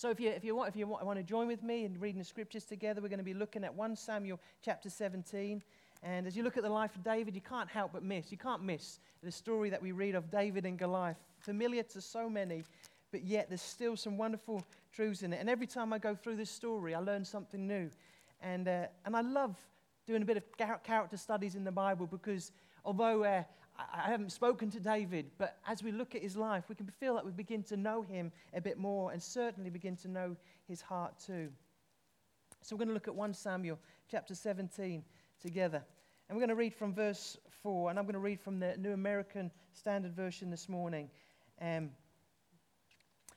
So if you, if you, want, if you want, want to join with me in reading the scriptures together, we're going to be looking at 1 Samuel chapter 17. And as you look at the life of David, you can't help but miss. You can't miss the story that we read of David and Goliath. Familiar to so many, but yet there's still some wonderful truths in it. And every time I go through this story, I learn something new. And, uh, and I love doing a bit of character studies in the Bible because although uh, I haven't spoken to David, but as we look at his life, we can feel that we begin to know him a bit more and certainly begin to know his heart too. So we're going to look at 1 Samuel chapter 17 together. And we're going to read from verse 4, and I'm going to read from the New American Standard Version this morning. Um,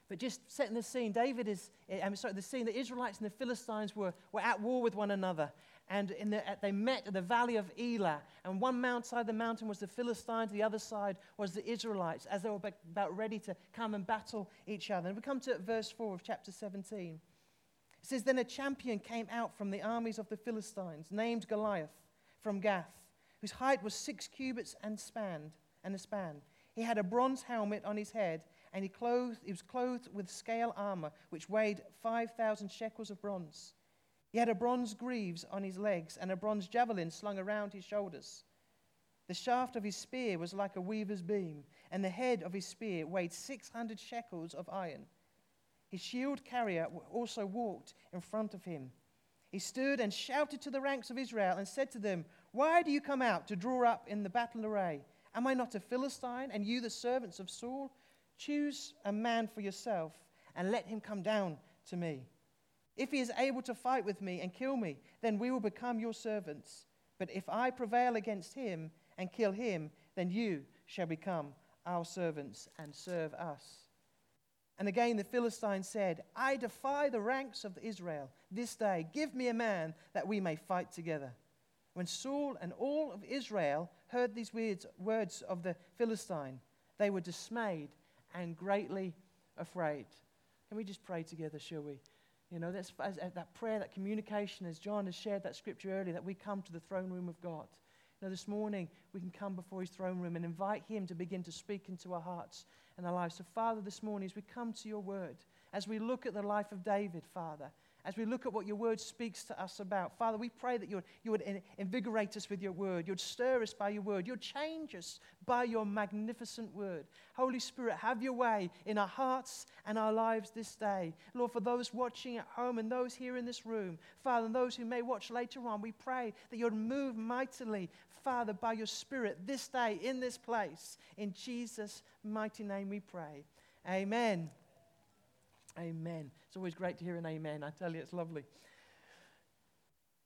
but just setting the scene, David is, eh, I'm sorry, the scene, the Israelites and the Philistines were, were at war with one another and the, they met at the valley of Elah. And one mount side of the mountain was the Philistines, the other side was the Israelites, as they were about ready to come and battle each other. And we come to verse 4 of chapter 17. It says, Then a champion came out from the armies of the Philistines, named Goliath, from Gath, whose height was six cubits and spanned and a span. He had a bronze helmet on his head, and he, clothed, he was clothed with scale armor, which weighed 5,000 shekels of bronze. He had a bronze greaves on his legs and a bronze javelin slung around his shoulders. The shaft of his spear was like a weaver's beam, and the head of his spear weighed 600 shekels of iron. His shield carrier also walked in front of him. He stood and shouted to the ranks of Israel and said to them, Why do you come out to draw up in the battle array? Am I not a Philistine, and you the servants of Saul? Choose a man for yourself, and let him come down to me. If he is able to fight with me and kill me, then we will become your servants. But if I prevail against him and kill him, then you shall become our servants and serve us. And again the Philistine said, I defy the ranks of Israel this day. Give me a man that we may fight together. When Saul and all of Israel heard these words of the Philistine, they were dismayed and greatly afraid. Can we just pray together, shall we? You know, that's, as, as that prayer, that communication, as John has shared that scripture earlier, that we come to the throne room of God. You know, this morning we can come before his throne room and invite him to begin to speak into our hearts and our lives. So, Father, this morning, as we come to your word, as we look at the life of David, Father, as we look at what your word speaks to us about. Father, we pray that you would, you would invigorate us with your word. You'd stir us by your word. You'd change us by your magnificent word. Holy Spirit, have your way in our hearts and our lives this day. Lord, for those watching at home and those here in this room, Father, and those who may watch later on, we pray that you'd move mightily, Father, by your Spirit this day in this place. In Jesus' mighty name we pray. Amen. Amen. It's always great to hear an amen. I tell you, it's lovely.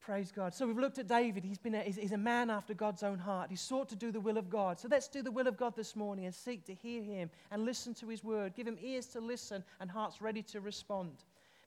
Praise God. So we've looked at David. He's, been a, he's, he's, a man after God's own heart. He sought to do the will of God. So let's do the will of God this morning and seek to hear him and listen to his word. Give him ears to listen and hearts ready to respond.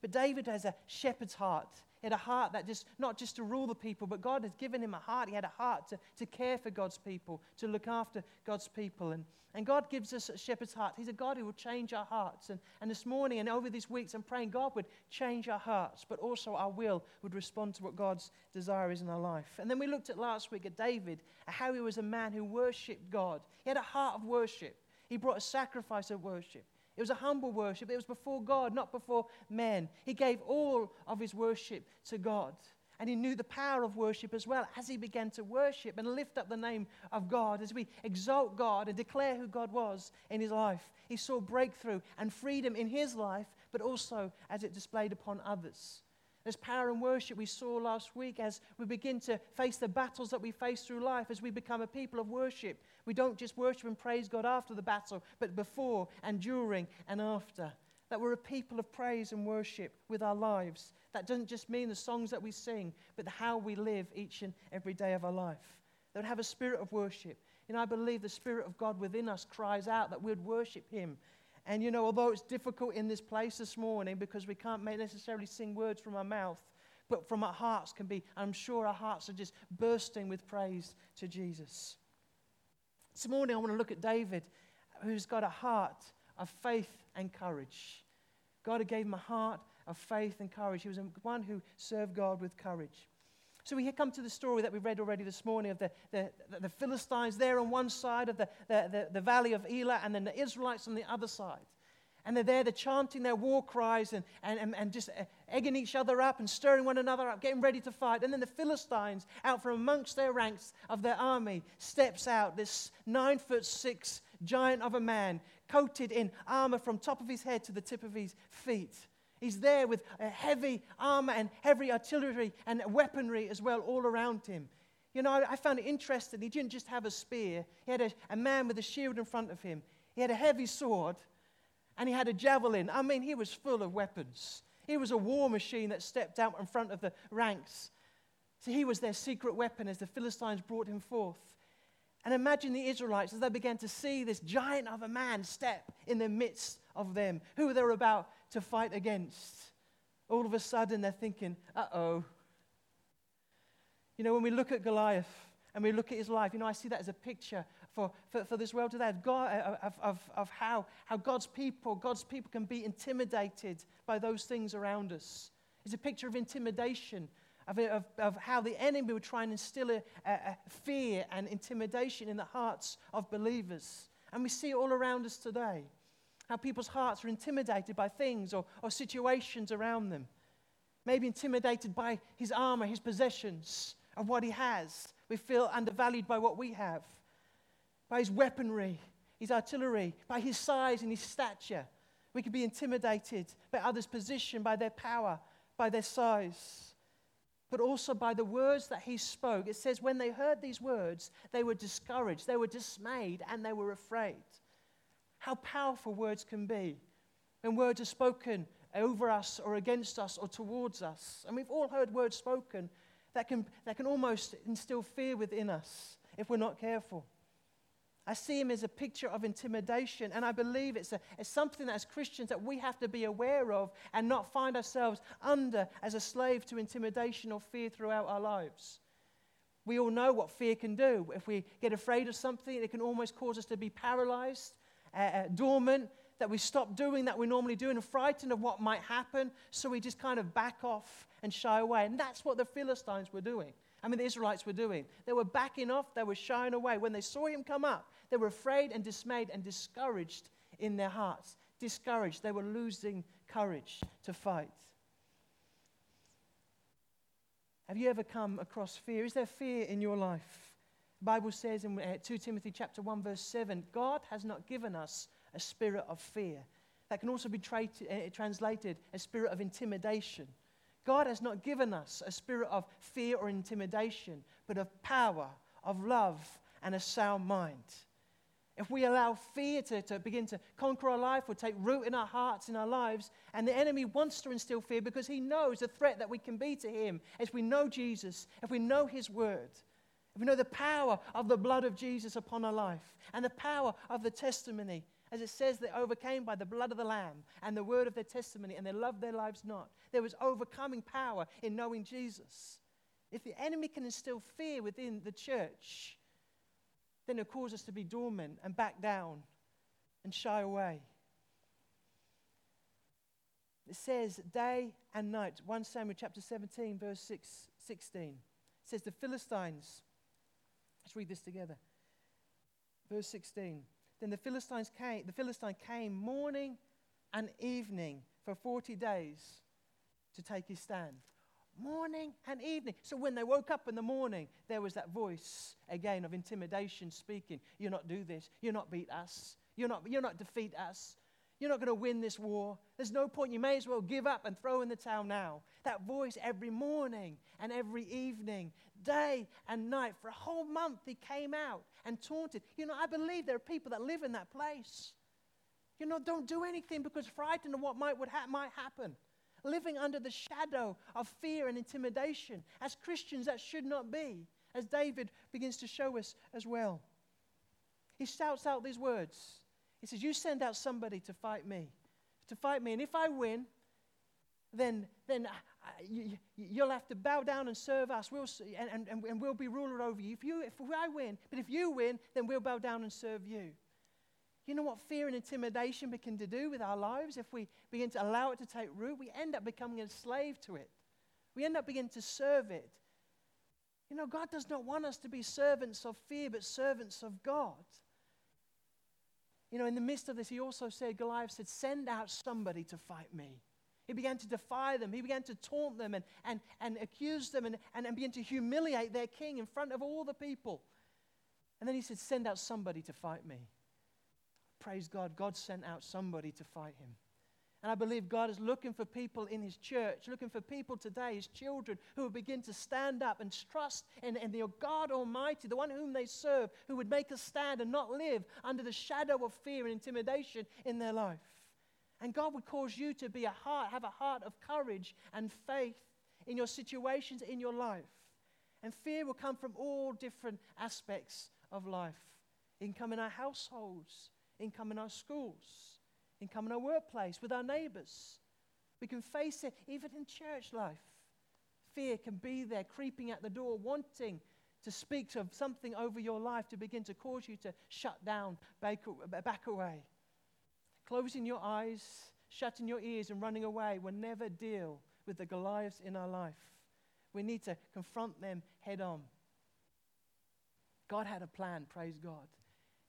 But David has a shepherd's heart. He had a heart that just, not just to rule the people, but God has given him a heart. He had a heart to, to care for God's people, to look after God's people. And, and God gives us a shepherd's heart. He's a God who will change our hearts. And, and this morning and over these weeks, I'm praying God would change our hearts, but also our will would respond to what God's desire is in our life. And then we looked at last week at David, how he was a man who worshiped God. He had a heart of worship. He brought a sacrifice of worship. It was a humble worship. It was before God, not before men. He gave all of his worship to God. And he knew the power of worship as well as he began to worship and lift up the name of God, as we exalt God and declare who God was in his life. He saw breakthrough and freedom in his life, but also as it displayed upon others. There's power in worship we saw last week as we begin to face the battles that we face through life, as we become a people of worship. We don't just worship and praise God after the battle, but before and during and after. That we're a people of praise and worship with our lives. That doesn't just mean the songs that we sing, but how we live each and every day of our life. That would have a spirit of worship. And I believe the Spirit of God within us cries out that we'd worship Him and you know, although it's difficult in this place this morning because we can't necessarily sing words from our mouth, but from our hearts can be, I'm sure our hearts are just bursting with praise to Jesus. This morning I want to look at David, who's got a heart of faith and courage. God gave him a heart of faith and courage. He was one who served God with courage. So we come to the story that we read already this morning of the, the, the Philistines there on one side of the, the, the, valley of Elah and then the Israelites on the other side. And they're there, they're chanting their war cries and, and, and, and just uh, egging each other up and stirring one another up, getting ready to fight. And then the Philistines, out from amongst their ranks of their army, steps out, this nine foot six giant of a man, coated in armor from top of his head to the tip of his feet. He's there with heavy armor and heavy artillery and weaponry as well all around him. You know, I, found it interesting. He didn't just have a spear, he had a, a man with a shield in front of him. He had a heavy sword and he had a javelin. I mean, he was full of weapons. He was a war machine that stepped out in front of the ranks. So he was their secret weapon as the Philistines brought him forth. And imagine the Israelites as they began to see this giant of a man step in the midst of them, who they were about to fight against. All of a sudden, they're thinking, uh oh. You know, when we look at Goliath and we look at his life, you know, I see that as a picture for, for, for this world today of, God, of, of, of how, how God's people, God's people can be intimidated by those things around us. It's a picture of intimidation, of, of, of how the enemy would try and instill a, a, a fear and intimidation in the hearts of believers. And we see it all around us today how people's hearts are intimidated by things or, or situations around them. Maybe intimidated by his armor, his possessions, of what he has. We feel undervalued by what we have, by his weaponry, his artillery, by his size and his stature. We could be intimidated by others' position, by their power, by their size but also by the words that he spoke. It says, when they heard these words, they were discouraged, they were dismayed, and they were afraid. How powerful words can be when words are spoken over us or against us or towards us. And we've all heard words spoken that can, that can almost instill fear within us if we're not careful. I see him as a picture of intimidation, and I believe it's, a, it's something that as Christians that we have to be aware of and not find ourselves under as a slave to intimidation or fear throughout our lives. We all know what fear can do. If we get afraid of something, it can almost cause us to be paralyzed, uh, uh, dormant, that we stop doing that we normally do and frightened of what might happen, so we just kind of back off and shy away. And that's what the Philistines were doing. I mean, the Israelites were doing. They were backing off, they were shying away. When they saw him come up, they were afraid and dismayed and discouraged in their hearts. Discouraged. They were losing courage to fight. Have you ever come across fear? Is there fear in your life? The Bible says in uh, 2 Timothy chapter 1 verse 7, God has not given us a spirit of fear. That can also be tra- uh, translated a spirit of intimidation. God has not given us a spirit of fear or intimidation, but of power, of love, and a sound mind. If we allow fear to, to begin to conquer our life or take root in our hearts, in our lives, and the enemy wants to instill fear because he knows the threat that we can be to him as we know Jesus, if we know his word, if we know the power of the blood of Jesus upon our life and the power of the testimony as it says, they overcame by the blood of the Lamb and the word of their testimony, and they loved their lives not. There was overcoming power in knowing Jesus. If the enemy can instill fear within the church, then it causes us to be dormant and back down and shy away. It says day and night. 1 Samuel chapter 17, verse 6, 16. It says the Philistines. Let's read this together. Verse 16. Then the Philistines came, the Philistine came morning and evening for 40 days to take his stand. Morning and evening. So when they woke up in the morning, there was that voice again of intimidation speaking. You're not do this. You're not beat us. You're not, you're not defeat us. You're not going to win this war. There's no point. You may as well give up and throw in the towel now. That voice every morning and every evening, day and night, for a whole month, he came out and taunted. You know, I believe there are people that live in that place. You know, don't do anything because frightened of what might, ha- might happen. Living under the shadow of fear and intimidation. As Christians, that should not be, as David begins to show us as well. He shouts out these words he says, You send out somebody to fight me, to fight me. And if I win, then, then uh, you, will have to bow down and serve us. We'll, and, and, and we'll be ruler over you. If, you. if I win, but if you win, then we'll bow down and serve you. You know what fear and intimidation begin to do with our lives? If we begin to allow it to take root, we end up becoming a slave to it. We end up beginning to serve it. You know, God does not want us to be servants of fear, but servants of God. You know, in the midst of this, he also said, Goliath said, Send out somebody to fight me. He began to defy them. He began to taunt them and, and, and accuse them and, and, and begin to humiliate their king in front of all the people. And then he said, Send out somebody to fight me. Praise God. God sent out somebody to fight him. And I believe God is looking for people in His church, looking for people today, His children, who will begin to stand up and trust in, in the God Almighty, the one whom they serve, who would make a stand and not live under the shadow of fear and intimidation in their life. And God would cause you to be a heart, have a heart of courage and faith in your situations in your life. And fear will come from all different aspects of life. It can come in our households, it can come in our schools in our workplace, with our neighbors. We can face it even in church life. Fear can be there, creeping at the door, wanting to speak to something over your life to begin to cause you to shut down, back, back away. Closing your eyes, shutting your ears, and running away will never deal with the Goliaths in our life. We need to confront them head on. God had a plan, praise God.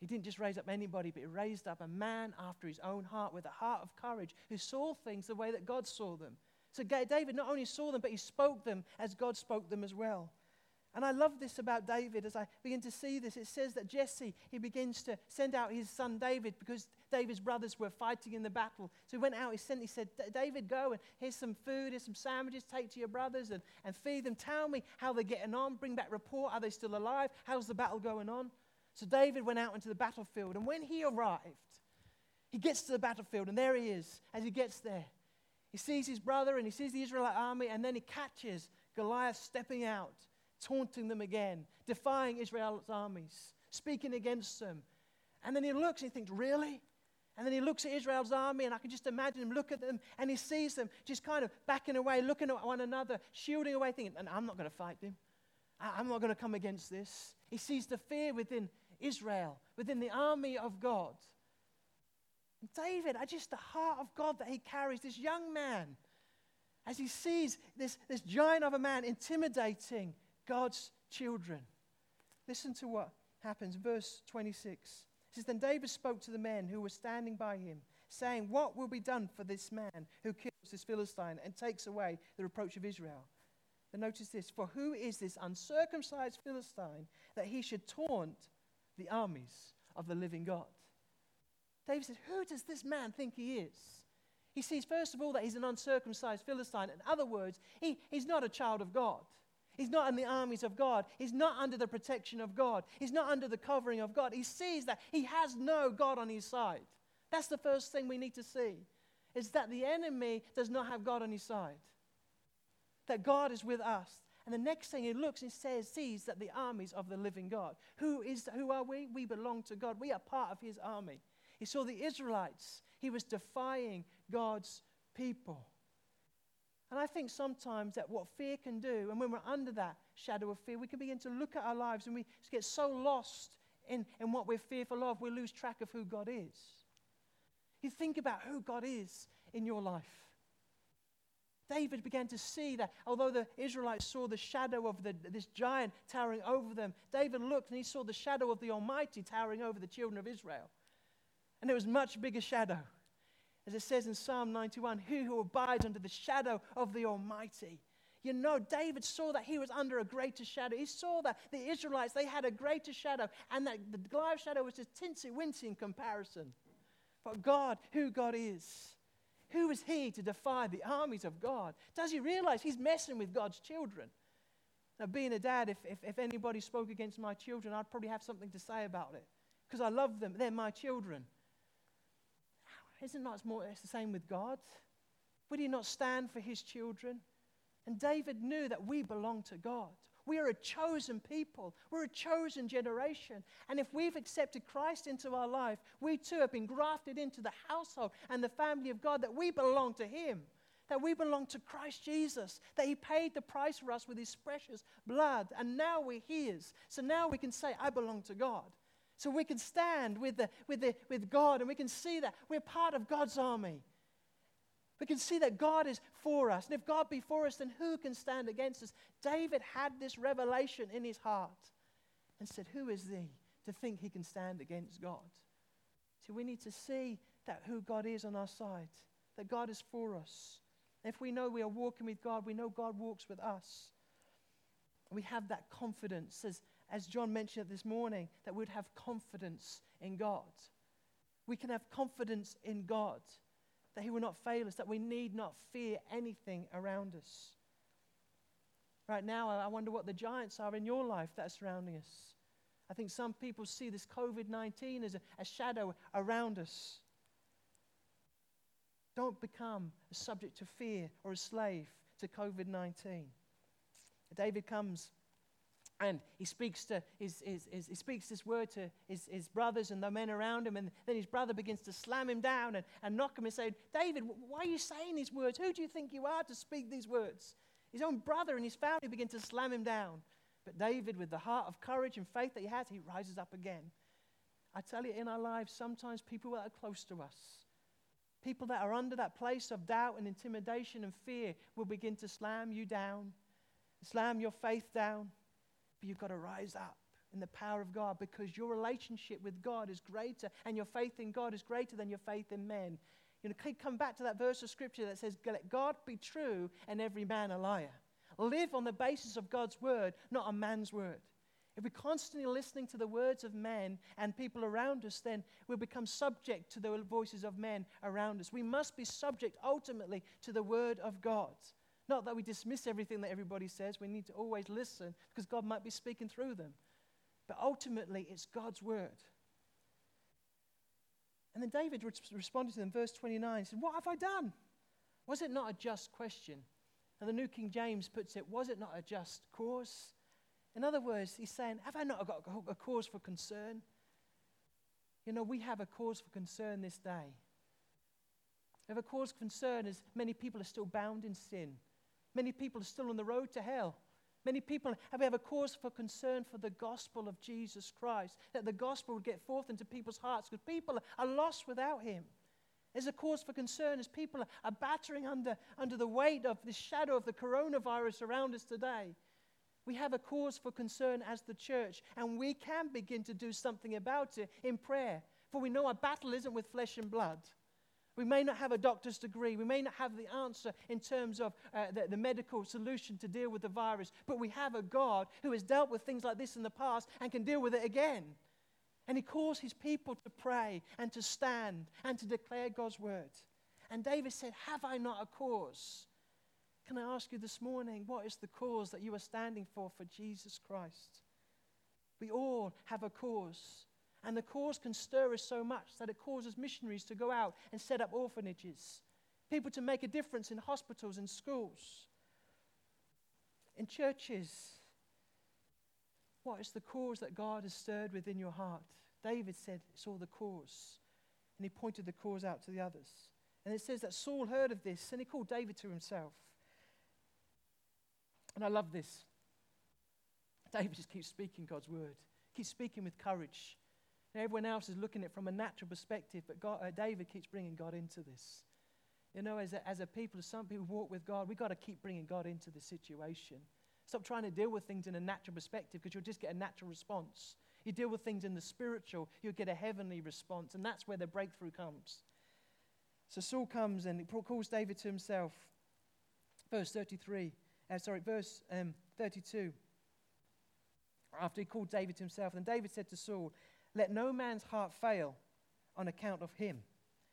He didn't just raise up anybody, but he raised up a man after his own heart with a heart of courage who saw things the way that God saw them. So David not only saw them, but he spoke them as God spoke them as well. And I love this about David as I begin to see this. It says that Jesse, he begins to send out his son David because David's brothers were fighting in the battle. So he went out, he sent, he said, David, go and here's some food, here's some sandwiches, take to your brothers and, and feed them. Tell me how they're getting on, bring back report. Are they still alive? How's the battle going on? So David went out into the battlefield, and when he arrived, he gets to the battlefield, and there he is as he gets there. He sees his brother and he sees the Israelite army, and then he catches Goliath stepping out, taunting them again, defying Israel's armies, speaking against them. And then he looks and he thinks, Really? And then he looks at Israel's army, and I can just imagine him look at them, and he sees them just kind of backing away, looking at one another, shielding away, thinking, I'm not going to fight them. I'm not going to come against this. He sees the fear within Israel, within the army of God. David, just the heart of God that he carries, this young man, as he sees this, this giant of a man intimidating God's children. Listen to what happens. Verse 26 it says, Then David spoke to the men who were standing by him, saying, What will be done for this man who kills this Philistine and takes away the reproach of Israel? Then notice this For who is this uncircumcised Philistine that he should taunt the armies of the living God. David said, Who does this man think he is? He sees, first of all, that he's an uncircumcised Philistine. In other words, he, he's not a child of God. He's not in the armies of God. He's not under the protection of God. He's not under the covering of God. He sees that he has no God on his side. That's the first thing we need to see, is that the enemy does not have God on his side. That God is with us. And the next thing he looks and says, sees that the armies of the living God. Who, is, who are we? We belong to God. We are part of his army. He saw the Israelites. He was defying God's people. And I think sometimes that what fear can do, and when we're under that shadow of fear, we can begin to look at our lives and we get so lost in, in what we're fearful of, we lose track of who God is. You think about who God is in your life. David began to see that although the Israelites saw the shadow of the, this giant towering over them, David looked and he saw the shadow of the Almighty towering over the children of Israel. And it was much bigger shadow. As it says in Psalm 91, who who abides under the shadow of the Almighty. You know, David saw that he was under a greater shadow. He saw that the Israelites, they had a greater shadow, and that the Goliath shadow was just tinsy wincy in comparison. But God, who God is, who is he to defy the armies of God? Does he realize he's messing with God's children? Now, being a dad, if, if, if anybody spoke against my children, I'd probably have something to say about it because I love them. They're my children. Isn't that more, it's the same with God? Would he not stand for his children? And David knew that we belong to God. We are a chosen people. We're a chosen generation. And if we've accepted Christ into our life, we too have been grafted into the household and the family of God, that we belong to Him, that we belong to Christ Jesus, that He paid the price for us with His precious blood, and now we're His. So now we can say, I belong to God. So we can stand with, the, with, the, with God and we can see that we're part of God's army. We can see that God is for us. And if God be for us, then who can stand against us? David had this revelation in his heart and said, Who is thee to think he can stand against God? So we need to see that who God is on our side, that God is for us. If we know we are walking with God, we know God walks with us. We have that confidence, as, as John mentioned this morning, that we'd have confidence in God. We can have confidence in God that He will not fail us, that we need not fear anything around us. Right now, I wonder what the giants are in your life that are surrounding us. I think some people see this COVID 19 as a, a shadow around us. Don't become a subject to fear or a slave to COVID 19. David comes and he speaks to his, his, his, he speaks this word to his, his brothers and the men around him, and then his brother begins to slam him down and, and knock him and say, David, why are you saying these words? Who do you think you are to speak these words? His own brother and his family begin to slam him down. But David, with the heart of courage and faith that he has, he rises up again. I tell you, in our lives, sometimes people that are close to us, people that are under that place of doubt and intimidation and fear, will begin to slam you down, slam your faith down. But you've got to rise up in the power of God because your relationship with God is greater and your faith in God is greater than your faith in men. You know, come back to that verse of scripture that says, Let God be true and every man a liar. Live on the basis of God's word, not a man's word. If we're constantly listening to the words of men and people around us, then we'll become subject to the voices of men around us. We must be subject ultimately to the word of God. Not that we dismiss everything that everybody says, we need to always listen because God might be speaking through them. But ultimately, it's God's word. And then David responded to them, verse 29, He said, What have I done? Was it not a just question? And the New King James puts it, Was it not a just cause? In other words, he's saying, Have I not got a cause for concern? You know, we have a cause for concern this day. We have a cause for concern as many people are still bound in sin. Many people are still on the road to hell. Many people have, have a cause for concern for the gospel of Jesus Christ, that the gospel would get forth into people's hearts because people are lost without him. There's a cause for concern as people are battering under, under the weight of the shadow of the coronavirus around us today. We have a cause for concern as the church, and we can begin to do something about it in prayer. For we know our battle isn't with flesh and blood. We may not have a doctor's degree. We may not have the answer in terms of uh, the, the medical solution to deal with the virus, but we have a God who has dealt with things like this in the past and can deal with it again. And he calls his people to pray and to stand and to declare God's word. And David said, Have I not a cause? Can I ask you this morning, what is the cause that you are standing for for Jesus Christ? We all have a cause. And the cause can stir us so much that it causes missionaries to go out and set up orphanages, people to make a difference in hospitals and schools, in churches. What is the cause that God has stirred within your heart? David said it's all the cause. And he pointed the cause out to the others. And it says that Saul heard of this and he called David to himself. And I love this. David just keeps speaking God's word, keeps speaking with courage. Everyone else is looking at it from a natural perspective, but God, uh, David keeps bringing God into this. You know, as a, as a people, as some people walk with God, we've got to keep bringing God into the situation. Stop trying to deal with things in a natural perspective because you'll just get a natural response. You deal with things in the spiritual, you'll get a heavenly response, and that's where the breakthrough comes. So Saul comes and he calls David to himself. Verse 33, uh, sorry, verse um, 32. After he called David to himself, and David said to Saul, Let no man's heart fail on account of him.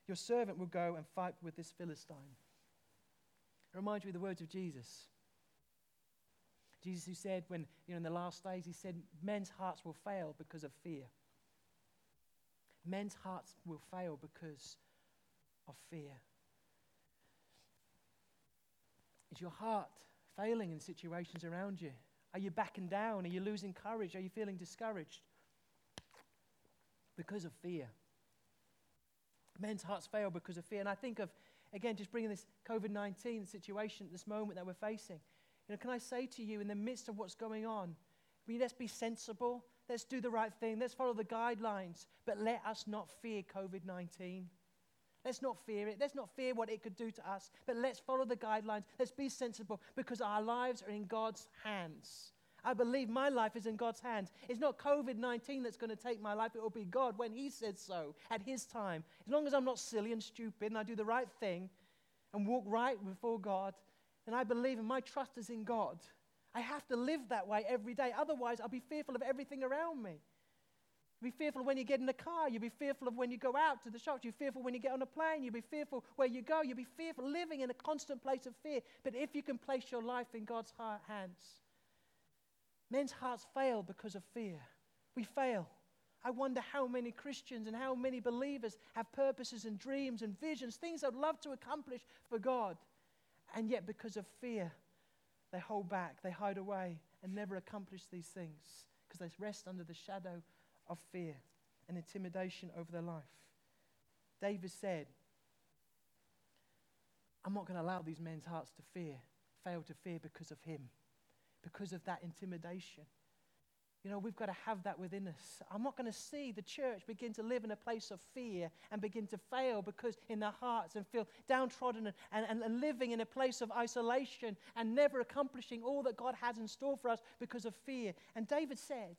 Your servant will go and fight with this Philistine. It reminds me of the words of Jesus. Jesus, who said, when, you know, in the last days, he said, men's hearts will fail because of fear. Men's hearts will fail because of fear. Is your heart failing in situations around you? Are you backing down? Are you losing courage? Are you feeling discouraged? Because of fear. Men's hearts fail because of fear. And I think of, again, just bringing this COVID 19 situation this moment that we're facing. You know, can I say to you, in the midst of what's going on, I mean, let's be sensible. Let's do the right thing. Let's follow the guidelines. But let us not fear COVID 19. Let's not fear it. Let's not fear what it could do to us. But let's follow the guidelines. Let's be sensible because our lives are in God's hands. I believe my life is in God's hands. It's not COVID 19 that's going to take my life, it will be God when He said so at His time. As long as I'm not silly and stupid and I do the right thing and walk right before God, then I believe and my trust is in God. I have to live that way every day. Otherwise, I'll be fearful of everything around me. You'll be fearful when you get in the car. You'll be fearful of when you go out to the shops. You'll be fearful when you get on a plane. You'll be fearful where you go. You'll be fearful living in a constant place of fear. But if you can place your life in God's hands, men's hearts fail because of fear. We fail. I wonder how many Christians and how many believers have purposes and dreams and visions, things they'd love to accomplish for God. And yet, because of fear, they hold back, they hide away, and never accomplish these things because they rest under the shadow of fear and intimidation over their life. David said, I'm not going to allow these men's hearts to fear, fail to fear because of him, because of that intimidation. You know, we've got to have that within us. I'm not going to see the church begin to live in a place of fear and begin to fail because in their hearts and feel downtrodden and, and, and living in a place of isolation and never accomplishing all that God has in store for us because of fear. And David said,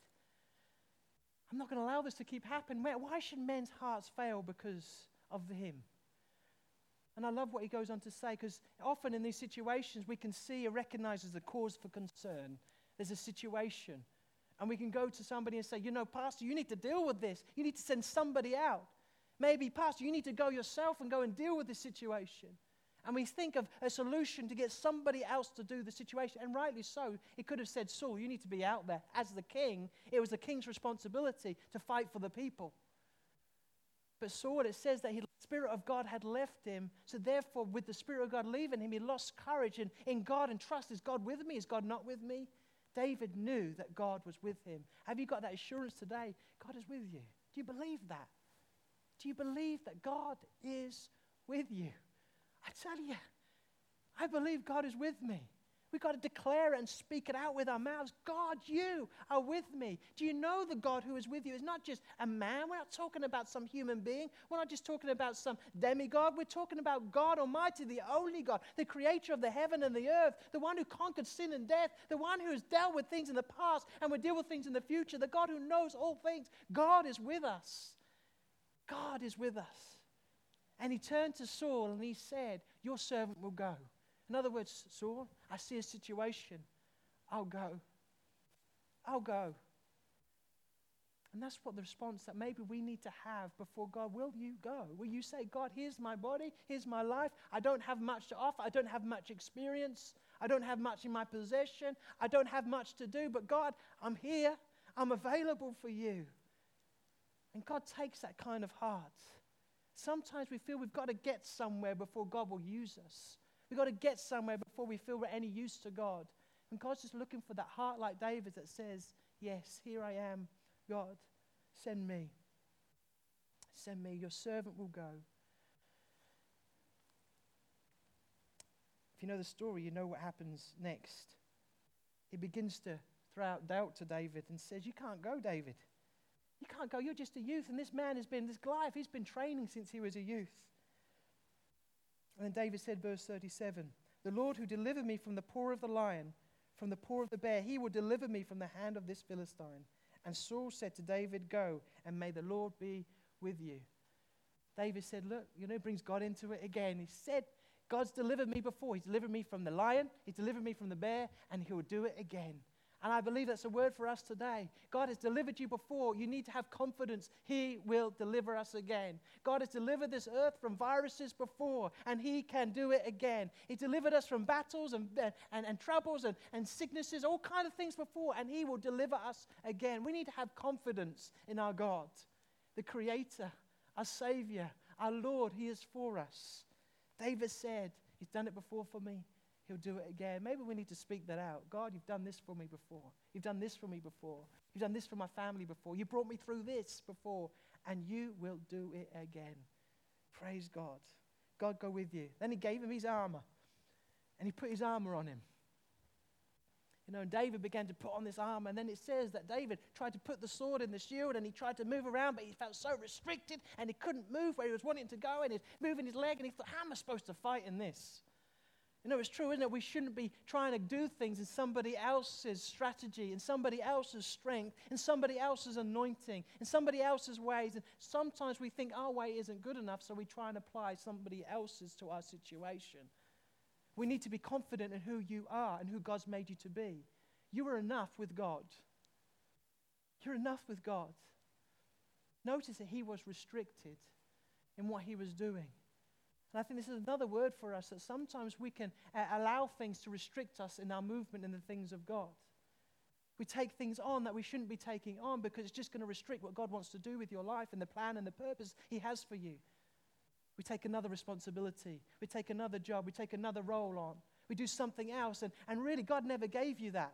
I'm not going to allow this to keep happening. Why should men's hearts fail because of him? And I love what he goes on to say because often in these situations we can see or recognize as a cause for concern. There's a situation. And we can go to somebody and say, you know, Pastor, you need to deal with this. You need to send somebody out. Maybe, Pastor, you need to go yourself and go and deal with this situation. And we think of a solution to get somebody else to do the situation. And rightly so. It could have said, Saul, you need to be out there. As the king, it was the king's responsibility to fight for the people. But Saul, it says that the Spirit of God had left him. So therefore, with the Spirit of God leaving him, he lost courage in, in God and trust. Is God with me? Is God not with me? David knew that God was with him. Have you got that assurance today? God is with you. Do you believe that? Do you believe that God is with you? I tell you, I believe God is with me. We've got to declare it and speak it out with our mouths. God, you are with me. Do you know the God who is with you is not just a man? We're not talking about some human being. We're not just talking about some demigod. We're talking about God Almighty, the only God, the creator of the heaven and the earth, the one who conquered sin and death, the one who has dealt with things in the past and will deal with things in the future, the God who knows all things. God is with us. God is with us. And he turned to Saul and he said, Your servant will go. In other words, Saul, I see a situation. I'll go. I'll go. And that's what the response that maybe we need to have before God. Will you go? Will you say, God, here's my body, here's my life. I don't have much to offer, I don't have much experience, I don't have much in my possession, I don't have much to do, but God, I'm here, I'm available for you. And God takes that kind of heart. Sometimes we feel we've got to get somewhere before God will use us. We've got to get somewhere before we feel we're any use to God. And God's just looking for that heart like David that says, Yes, here I am, God, send me. Send me, your servant will go. If you know the story, you know what happens next. He begins to throw out doubt to David and says, You can't go, David. You can't go. You're just a youth. And this man has been, this Goliath, he's been training since he was a youth. And then David said, verse 37 The Lord who delivered me from the paw of the lion, from the paw of the bear, he will deliver me from the hand of this Philistine. And Saul said to David, Go, and may the Lord be with you. David said, Look, you know, brings God into it again. He said, God's delivered me before. He's delivered me from the lion, He's delivered me from the bear, and He will do it again. And I believe that's a word for us today. God has delivered you before. You need to have confidence. He will deliver us again. God has delivered this earth from viruses before, and He can do it again. He delivered us from battles and, and, and troubles and, and sicknesses, all kind of things before, and He will deliver us again. We need to have confidence in our God, the Creator, our Savior, our Lord. He is for us. David said, He's done it before for me. He'll do it again. Maybe we need to speak that out. God, you've done this for me before. You've done this for me before. You've done this for my family before. You brought me through this before, and you will do it again. Praise God. God go with you. Then he gave him his armor, and he put his armor on him. You know, and David began to put on this armor, and then it says that David tried to put the sword in the shield and he tried to move around, but he felt so restricted and he couldn't move where he was wanting to go, and he's moving his leg, and he thought, How am I supposed to fight in this? You know, it's true, isn't it? We shouldn't be trying to do things in somebody else's strategy, in somebody else's strength, in somebody else's anointing, in somebody else's ways. And sometimes we think our way isn't good enough, so we try and apply somebody else's to our situation. We need to be confident in who you are and who God's made you to be. You are enough with God. You're enough with God. Notice that he was restricted in what he was doing. And I think this is another word for us that sometimes we can uh, allow things to restrict us in our movement in the things of God. We take things on that we shouldn't be taking on because it's just going to restrict what God wants to do with your life and the plan and the purpose He has for you. We take another responsibility. We take another job. We take another role on. We do something else. And, and really, God never gave you that.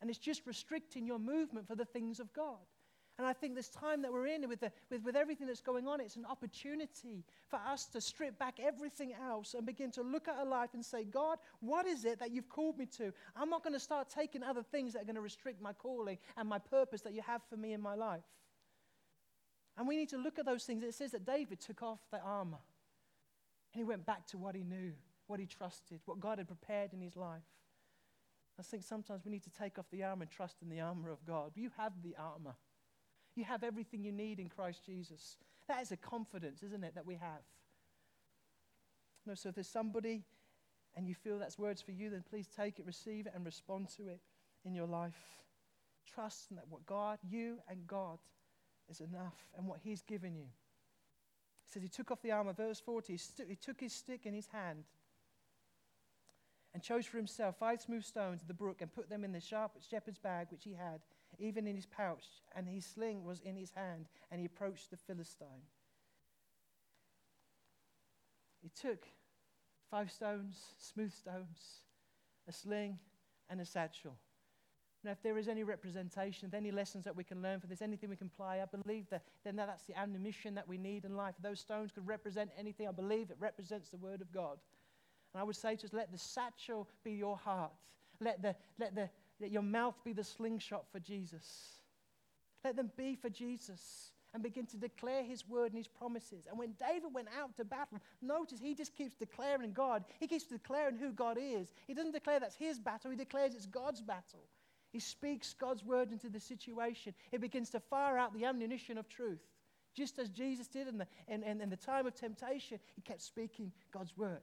And it's just restricting your movement for the things of God. And I think this time that we're in with, the, with, with everything that's going on, it's an opportunity for us to strip back everything else and begin to look at our life and say, God, what is it that you've called me to? I'm not going to start taking other things that are going to restrict my calling and my purpose that you have for me in my life. And we need to look at those things. It says that David took off the armor and he went back to what he knew, what he trusted, what God had prepared in his life. I think sometimes we need to take off the armor and trust in the armor of God. You have the armor. You have everything you need in Christ Jesus. That is a confidence, isn't it, that we have? No, so if there's somebody and you feel that's words for you, then please take it, receive it, and respond to it in your life. Trust in that what God, you and God, is enough and what He's given you. He says he took off the armor, verse 40. He, st- he took his stick in his hand and chose for himself five smooth stones of the brook and put them in the sharp shepherd's bag which he had even in his pouch, and his sling was in his hand, and he approached the Philistine. He took five stones, smooth stones, a sling, and a satchel. Now, if there is any representation, any lessons that we can learn, from this, anything we can apply, I believe that then that's the ammunition that we need in life. Those stones could represent anything, I believe it represents the Word of God. And I would say to us, let the satchel be your heart. Let the, let the, let your mouth be the slingshot for Jesus. Let them be for Jesus and begin to declare his word and his promises. And when David went out to battle, notice he just keeps declaring God. He keeps declaring who God is. He doesn't declare that's his battle, he declares it's God's battle. He speaks God's word into the situation. He begins to fire out the ammunition of truth. Just as Jesus did in the, in, in, in the time of temptation, he kept speaking God's word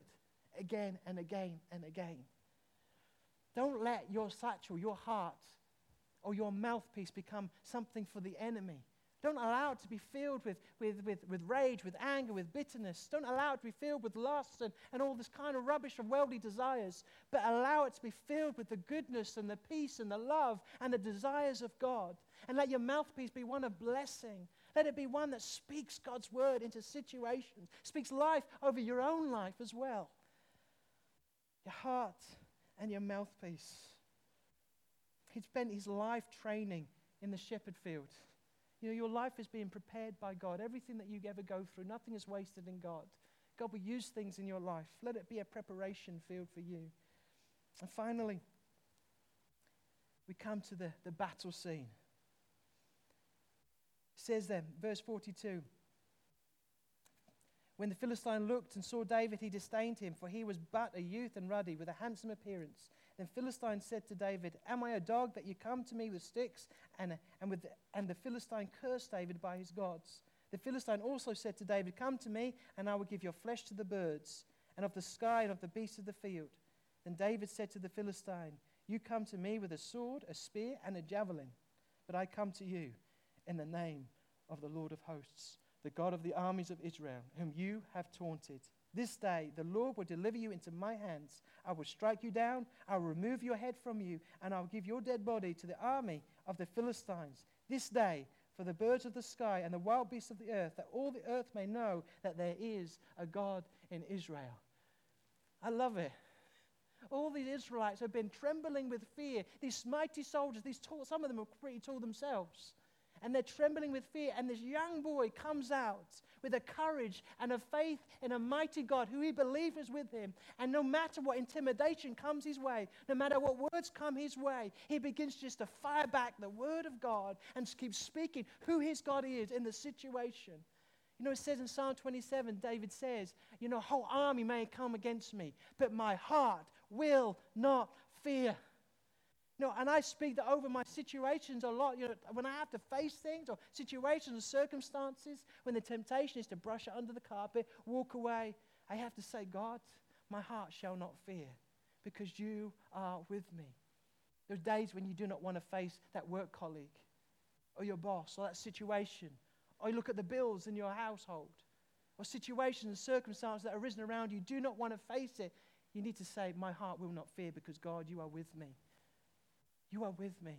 again and again and again. Don't let your satchel, your heart, or your mouthpiece become something for the enemy. Don't allow it to be filled with, with, with, with rage, with anger, with bitterness. Don't allow it to be filled with lust and, and all this kind of rubbish of worldly desires, but allow it to be filled with the goodness and the peace and the love and the desires of God. And let your mouthpiece be one of blessing. Let it be one that speaks God's word into situations, speaks life over your own life as well. Your heart and your mouthpiece. He spent his life training in the shepherd field. You know, your life is being prepared by God. Everything that you ever go through, nothing is wasted in God. God will use things in your life. Let it be a preparation field for you. And finally, we come to the, the battle scene. It says then, verse 42 when the Philistine looked and saw David, he disdained him, for he was but a youth and ruddy, with a handsome appearance. Then Philistine said to David, Am I a dog that you come to me with sticks? And, and, with and the Philistine cursed David by his gods. The Philistine also said to David, Come to me, and I will give your flesh to the birds, and of the sky and of the beasts of the field. Then David said to the Philistine, You come to me with a sword, a spear, and a javelin, but I come to you in the name of the Lord of hosts the God of the armies of Israel, whom you have taunted. This day the Lord will deliver you into my hands. I will strike you down, I will remove your head from you, and I will give your dead body to the army of the Philistines. This day, for the birds of the sky and the wild beasts of the earth, that all the earth may know that there is a God in Israel. I love it. All these Israelites have been trembling with fear. These mighty soldiers, these tall, some of them are pretty tall themselves and they're trembling with fear. And this young boy comes out with a courage and a faith in a mighty God who he believes is with him. And no matter what intimidation comes his way, no matter what words come his way, he begins just to fire back the word of God and keep speaking who his God is in the situation. You know, it says in Psalm 27, David says, You know, whole army may come against me, but my heart will not fear. And I speak that over my situations a lot. You know, when I have to face things or situations or circumstances, when the temptation is to brush it under the carpet, walk away, I have to say, God, my heart shall not fear because you are with me. There are days when you do not want to face that work colleague or your boss or that situation or you look at the bills in your household, or situations and circumstances that are risen around you, do not want to face it, you need to say, My heart will not fear because God, you are with me. You are with me.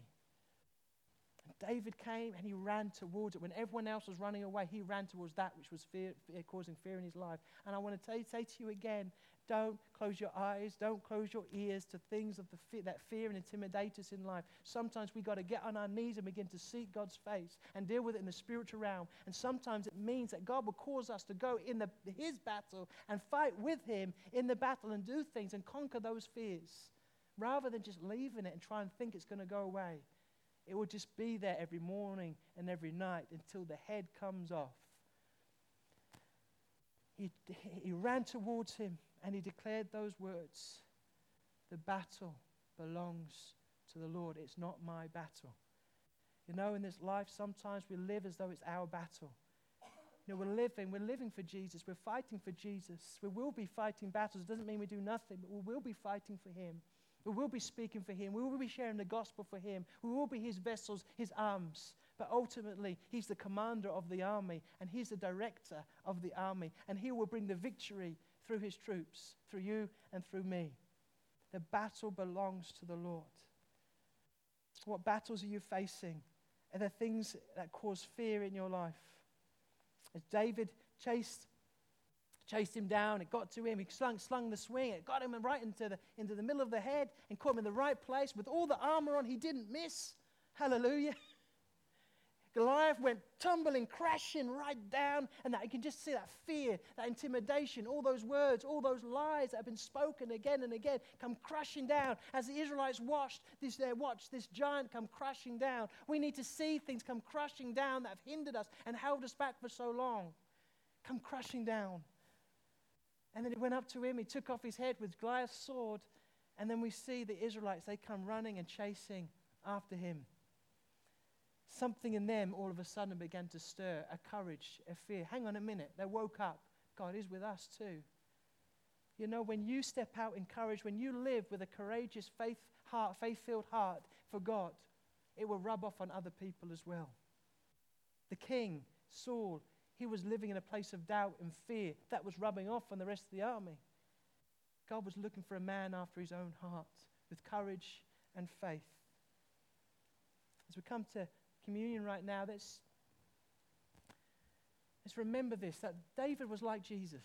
And David came and he ran towards it. When everyone else was running away, he ran towards that which was fear, fear, causing fear in his life. And I want to say to you again don't close your eyes. Don't close your ears to things of the that fear and intimidate us in life. Sometimes we've got to get on our knees and begin to seek God's face and deal with it in the spiritual realm. And sometimes it means that God will cause us to go in the, His battle and fight with Him in the battle and do things and conquer those fears rather than just leaving it and try and think it's going to go away. It will just be there every morning and every night until the head comes off. He, he ran towards him and he declared those words The battle belongs to the Lord. It's not my battle. You know, in this life, sometimes we live as though it's our battle. You know, we're living, we're living for Jesus. We're fighting for Jesus. We will be fighting battles. It doesn't mean we do nothing, but we will be fighting for Him. We will be speaking for Him. We will be sharing the gospel for Him. We will be His vessels, His arms. But ultimately, He's the commander of the army, and He's the director of the army, and He will bring the victory through his troops, through you and through me. The battle belongs to the Lord. What battles are you facing? Are there things that cause fear in your life? As David chased, chased him down, it got to him, he slung, slung the swing, it got him right into the, into the middle of the head and caught him in the right place with all the armor on, he didn't miss. Hallelujah. Goliath went tumbling, crashing right down, and that you can just see that fear, that intimidation, all those words, all those lies that have been spoken again and again come crashing down. As the Israelites watched this, they watched this giant come crashing down. We need to see things come crashing down that have hindered us and held us back for so long. Come crashing down. And then he went up to him, he took off his head with Goliath's sword, and then we see the Israelites, they come running and chasing after him something in them all of a sudden began to stir a courage, a fear. Hang on a minute. They woke up. God is with us too. You know, when you step out in courage, when you live with a courageous, faith heart, faith-filled heart for God, it will rub off on other people as well. The king, Saul, he was living in a place of doubt and fear. That was rubbing off on the rest of the army. God was looking for a man after his own heart with courage and faith. As we come to communion right now, let's, let's remember this that David was like Jesus.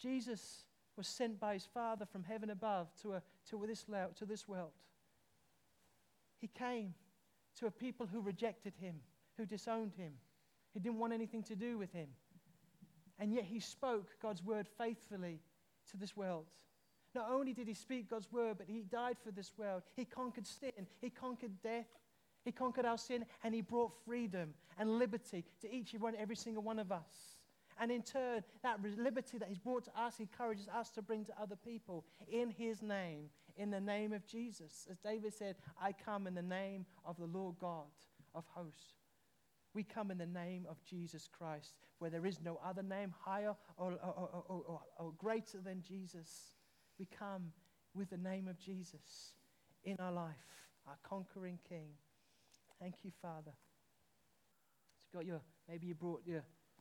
Jesus was sent by his Father from heaven above to, a, to, this, to this world. He came to a people who rejected him, who disowned him, who didn't want anything to do with him. And yet he spoke God's word faithfully to this world. Not only did he speak God's word, but he died for this world. He conquered sin, he conquered death, he conquered our sin and he brought freedom and liberty to each and every single one of us. And in turn, that liberty that he's brought to us, he encourages us to bring to other people in his name, in the name of Jesus. As David said, I come in the name of the Lord God of hosts. We come in the name of Jesus Christ, where there is no other name higher or, or, or, or, greater than Jesus. We come with the name of Jesus in our life, our conquering King. Thank you, Father. So you've got your, maybe you brought your